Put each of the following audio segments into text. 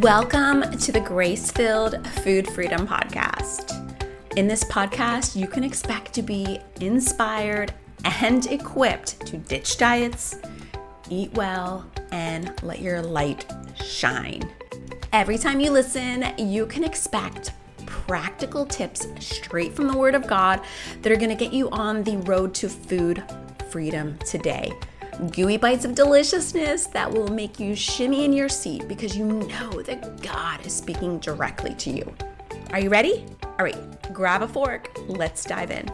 Welcome to the Grace Filled Food Freedom Podcast. In this podcast, you can expect to be inspired and equipped to ditch diets, eat well, and let your light shine. Every time you listen, you can expect practical tips straight from the Word of God that are going to get you on the road to food freedom today gooey bites of deliciousness that will make you shimmy in your seat because you know that God is speaking directly to you. Are you ready? All right, grab a fork. Let's dive in.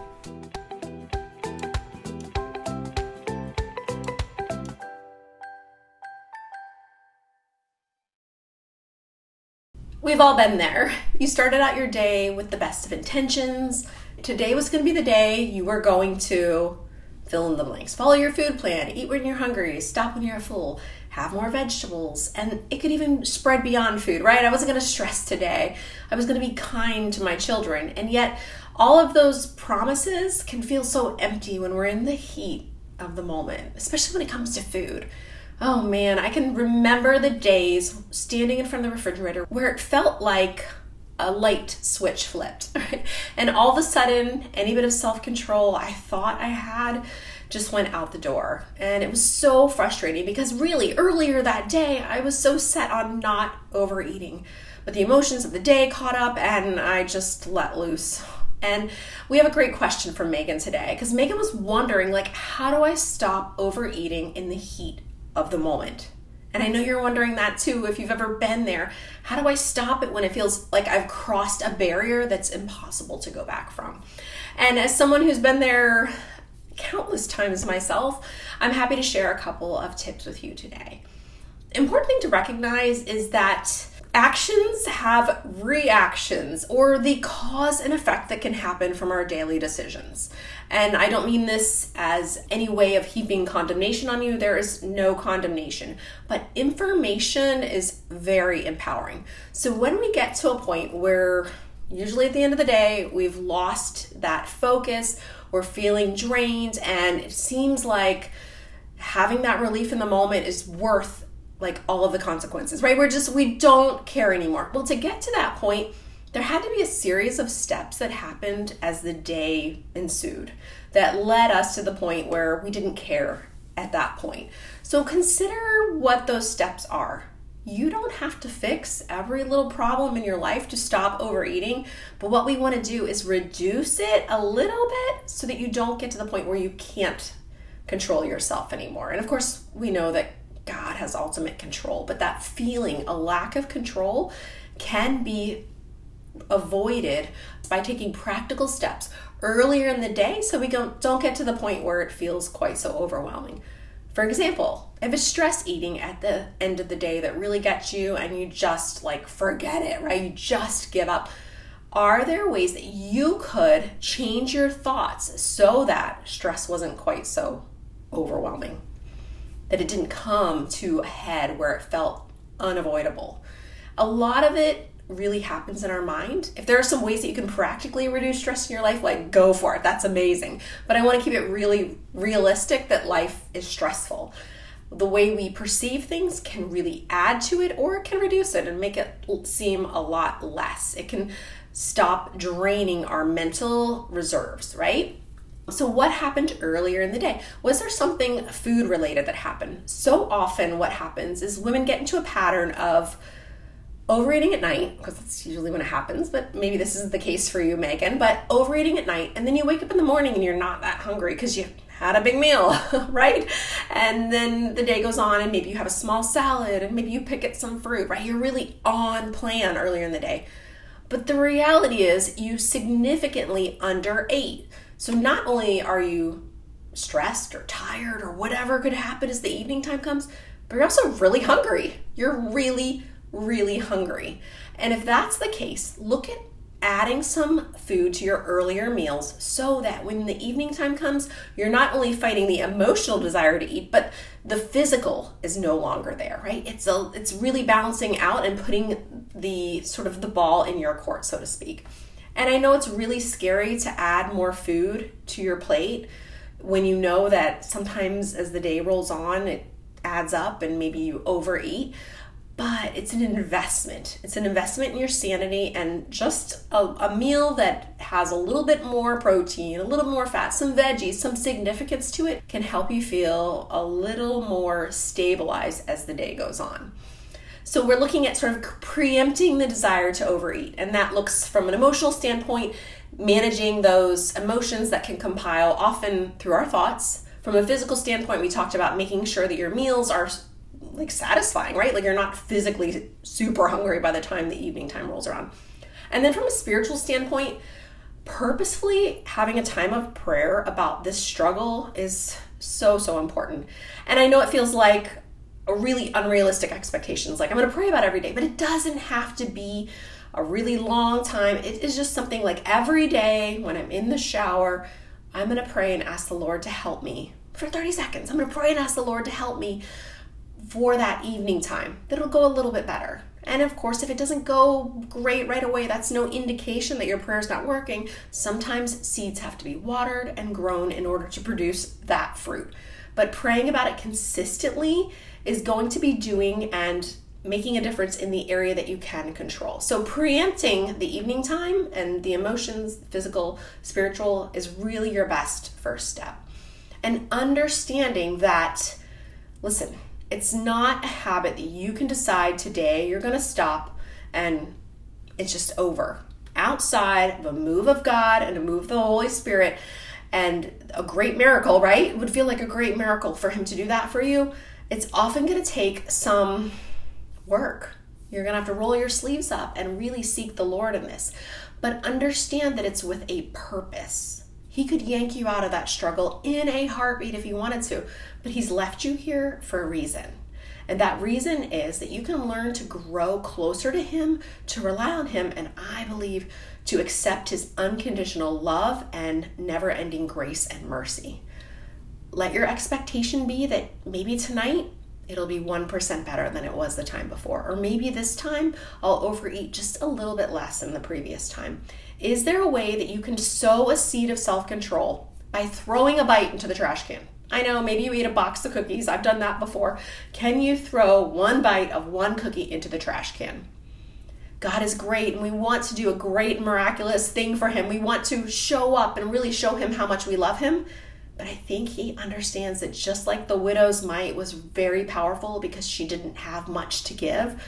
We've all been there. You started out your day with the best of intentions. Today was going to be the day you were going to fill in the blanks. Follow your food plan, eat when you're hungry, stop when you're full, have more vegetables, and it could even spread beyond food, right? I wasn't going to stress today. I was going to be kind to my children. And yet, all of those promises can feel so empty when we're in the heat of the moment, especially when it comes to food. Oh man, I can remember the days standing in front of the refrigerator where it felt like a light switch flipped. and all of a sudden, any bit of self control I thought I had just went out the door. And it was so frustrating because really earlier that day, I was so set on not overeating. But the emotions of the day caught up and I just let loose. And we have a great question from Megan today because Megan was wondering like how do I stop overeating in the heat of the moment? And I know you're wondering that too if you've ever been there. How do I stop it when it feels like I've crossed a barrier that's impossible to go back from? And as someone who's been there countless times myself, I'm happy to share a couple of tips with you today. Important thing to recognize is that actions have reactions or the cause and effect that can happen from our daily decisions. And I don't mean this as any way of heaping condemnation on you. There is no condemnation, but information is very empowering. So when we get to a point where usually at the end of the day, we've lost that focus, we're feeling drained, and it seems like having that relief in the moment is worth like all of the consequences, right? We're just, we don't care anymore. Well, to get to that point, there had to be a series of steps that happened as the day ensued that led us to the point where we didn't care at that point. So consider what those steps are. You don't have to fix every little problem in your life to stop overeating, but what we want to do is reduce it a little bit so that you don't get to the point where you can't control yourself anymore. And of course, we know that Has ultimate control. But that feeling, a lack of control, can be avoided by taking practical steps earlier in the day so we don't, don't get to the point where it feels quite so overwhelming. For example, if it's stress eating at the end of the day that really gets you and you just like forget it, right? You just give up. Are there ways that you could change your thoughts so that stress wasn't quite so overwhelming? That it didn't come to a head where it felt unavoidable. A lot of it really happens in our mind. If there are some ways that you can practically reduce stress in your life, like go for it. That's amazing. But I want to keep it really realistic that life is stressful. The way we perceive things can really add to it or it can reduce it and make it seem a lot less. It can stop draining our mental reserves, right? So, what happened earlier in the day? Was there something food related that happened? So often, what happens is women get into a pattern of overeating at night, because that's usually when it happens, but maybe this isn't the case for you, Megan, but overeating at night, and then you wake up in the morning and you're not that hungry because you had a big meal, right? And then the day goes on, and maybe you have a small salad, and maybe you pick at some fruit, right? You're really on plan earlier in the day. But the reality is, you significantly underate. So not only are you stressed or tired or whatever could happen as the evening time comes, but you're also really hungry. You're really, really hungry. And if that's the case, look at adding some food to your earlier meals so that when the evening time comes, you're not only fighting the emotional desire to eat, but the physical is no longer there, right? It's a it's really balancing out and putting the sort of the ball in your court, so to speak. And I know it's really scary to add more food to your plate when you know that sometimes as the day rolls on, it adds up and maybe you overeat. but it's an investment. It's an investment in your sanity and just a, a, meal that has a little bit more protein, a little more fat, some veggies, some significance to it can help you feel a little more stabilized as the day goes on. So we're looking at sort of preempting the desire to overeat, and that looks from an emotional standpoint, managing those emotions that can compile often through our thoughts. From a physical standpoint, we talked about making sure that your meals are like satisfying, right? Like you're not physically super hungry by the time the evening time rolls around. And then from a spiritual standpoint, purposefully having a time of prayer about this struggle is so so important. And I know it feels like really unrealistic expectations like I'm going to pray about every day, but it doesn't have to be a really long time. It is just something like every day when I'm in the shower, I'm going to pray and ask the Lord to help me for 30 seconds. I'm going to pray and ask the Lord to help me for that evening time that'll go a little bit better. And of course, if it doesn't go great right away, that's no indication that your prayer is not working. Sometimes seeds have to be watered and grown in order to produce that fruit. But praying about it consistently is going to be doing and making a difference in the area that you can control. So, preempting the evening time and the emotions, physical, spiritual, is really your best first step. And understanding that, listen, it's not a habit that you can decide today you're going to stop and it's just over. Outside of a move of God and a move of the Holy Spirit and a great miracle, right? It would feel like a great miracle for Him to do that for you. It's often going to take some work. You're going to have to roll your sleeves up and really seek the Lord in this. But understand that it's with a purpose. He could yank you out of that struggle in a heartbeat if he wanted to, but he's left you here for a reason. And that reason is that you can learn to grow closer to Him, to rely on Him, and I believe to accept His unconditional love and never ending grace and mercy. Let your expectation be that maybe tonight it'll be 1% better than it was the time before, or maybe this time I'll overeat just a little bit less than the previous time. Is there a way that you can sow a seed of self control by throwing a bite into the trash can? I know maybe you eat a box of cookies. I've done that before. Can you throw one bite of one cookie into the trash can? God is great and we want to do a great miraculous thing for him. We want to show up and really show him how much we love him. But I think he understands that just like the widow's mite was very powerful because she didn't have much to give,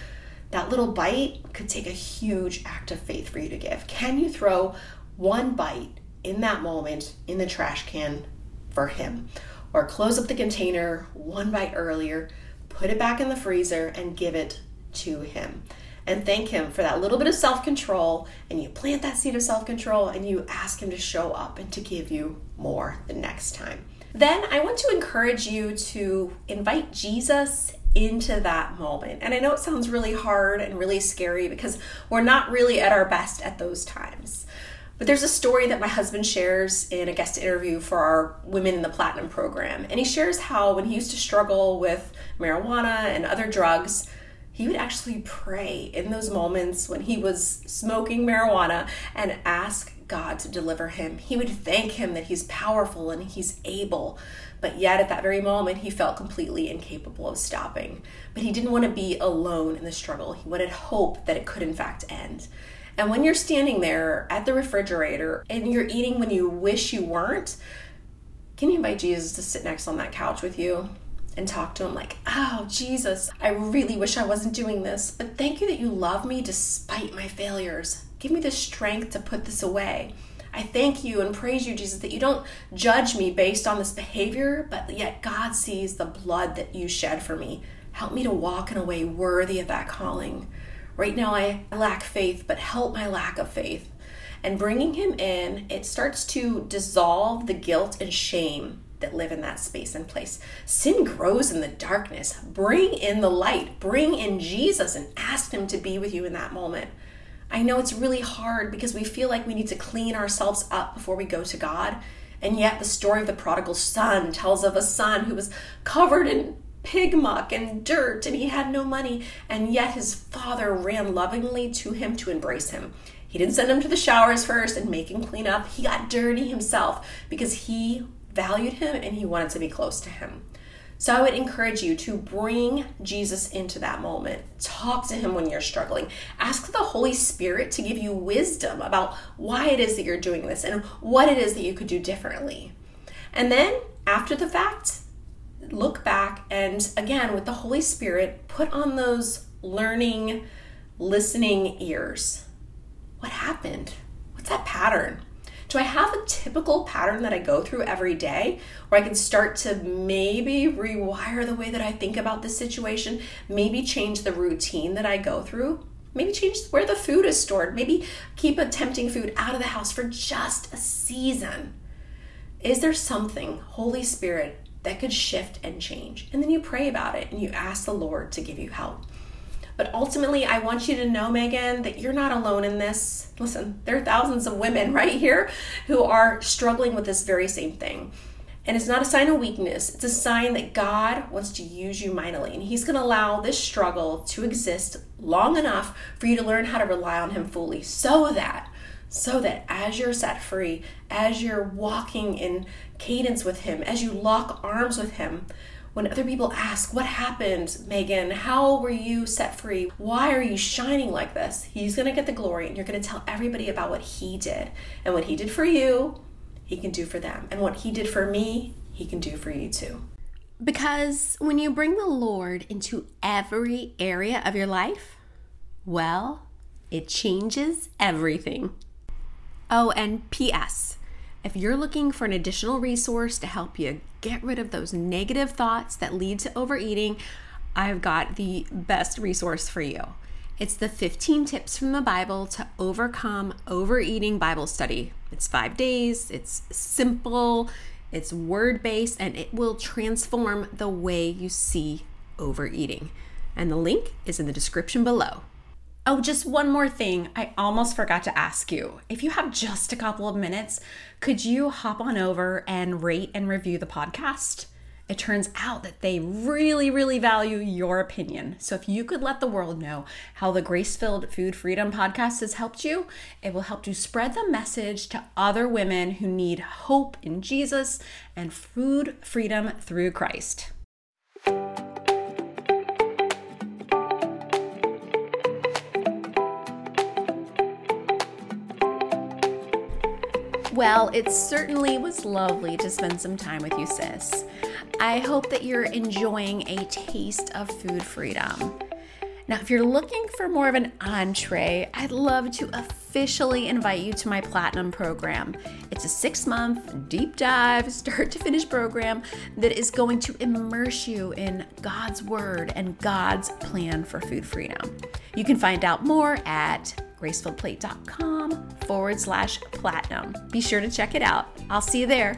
that little bite could take a huge act of faith for you to give. Can you throw one bite in that moment in the trash can for Him? Or close up the container one bite earlier, put it back in the freezer, and give it to Him. And thank Him for that little bit of self control. And you plant that seed of self control and you ask Him to show up and to give you more the next time. Then I want to encourage you to invite Jesus into that moment. And I know it sounds really hard and really scary because we're not really at our best at those times. But there's a story that my husband shares in a guest interview for our Women in the Platinum program. And he shares how when he used to struggle with marijuana and other drugs, he would actually pray in those moments when he was smoking marijuana and ask God to deliver him. He would thank him that he's powerful and he's able. But yet, at that very moment, he felt completely incapable of stopping. But he didn't want to be alone in the struggle. He wanted hope that it could, in fact, end. And when you're standing there at the refrigerator and you're eating when you wish you weren't, can you invite Jesus to sit next on that couch with you? And talk to him like, Oh, Jesus, I really wish I wasn't doing this, but thank you that you love me despite my failures. Give me the strength to put this away. I thank you and praise you, Jesus, that you don't judge me based on this behavior, but yet God sees the blood that you shed for me. Help me to walk in a way worthy of that calling. Right now, I lack faith, but help my lack of faith. And bringing him in, it starts to dissolve the guilt and shame that live in that space and place. Sin grows in the darkness. Bring in the light, bring in Jesus, and ask Him to be with you in that moment. I know it's really hard because we feel like we need to clean ourselves up before we go to God. And yet, the story of the prodigal son tells of a son who was covered in pig muck and dirt and he had no money. And yet, his father ran lovingly to him to embrace him. He didn't send him to the showers first and make him clean up. He got dirty himself because he valued him and he wanted to be close to him. So I would encourage you to bring Jesus into that moment. Talk to him when you're struggling. Ask the Holy Spirit to give you wisdom about why it is that you're doing this and what it is that you could do differently. And then after the fact, look back and again with the Holy Spirit, put on those learning, listening ears. What happened? What's that pattern? Do I have a typical pattern that I go through every day where I can start to maybe rewire the way that I think about the situation, maybe change the routine that I go through? Maybe change where the food is stored. Maybe keep a tempting food out of the house for just a season. Is there something, Holy Spirit, that could shift and change? And then you pray about it and you ask the Lord to give you help. But ultimately, I want you to know, Megan, that you're not alone in this. Listen, there are thousands of women right here who are struggling with this very same thing. And it's not a sign of weakness, it's a sign that God wants to use you mightily. And He's going to allow this struggle to exist long enough for you to learn how to rely on Him fully so that so that as you're set free, as you're walking in cadence with Him, as you lock arms with Him, when other people ask, What happened, Megan? How were you set free? Why are you shining like this? He's to get the glory, and you're to tell everybody about what He did. And what He did for you, He can do for them. And what He did for me, He can do for you too. Because when you bring the Lord into every area of your life, well, it changes everything. Oh, and P.S. If you're looking for an additional resource to help you get rid of those negative thoughts that lead to overeating, I've got the best resource for you. It's the 15 tips from the Bible to overcome overeating Bible study. It's five days, it's simple, it's word based, and it will transform the way you see overeating. And the link is in the description below. Oh, just one more thing. I almost forgot to ask you. If you have just a couple of minutes, could you hop on over and rate and review the podcast? It turns out that they really, really value your opinion. So if you could let the world know how the Grace Filled Food Freedom podcast has helped you, it will help you spread the message to other women who need hope in Jesus and food freedom through Christ. Well, it certainly was lovely to spend some time with you, sis. I hope that you're enjoying a taste of food freedom. Now, if you're looking for more of an entree, I'd love to officially invite you to my Platinum program. It's a six month, deep dive, start to finish program that is going to immerse you in God's Word and God's plan for food freedom. You can find out more at gracefilledplate.com forward slash platinum. Be sure to check it out. I'll see you there.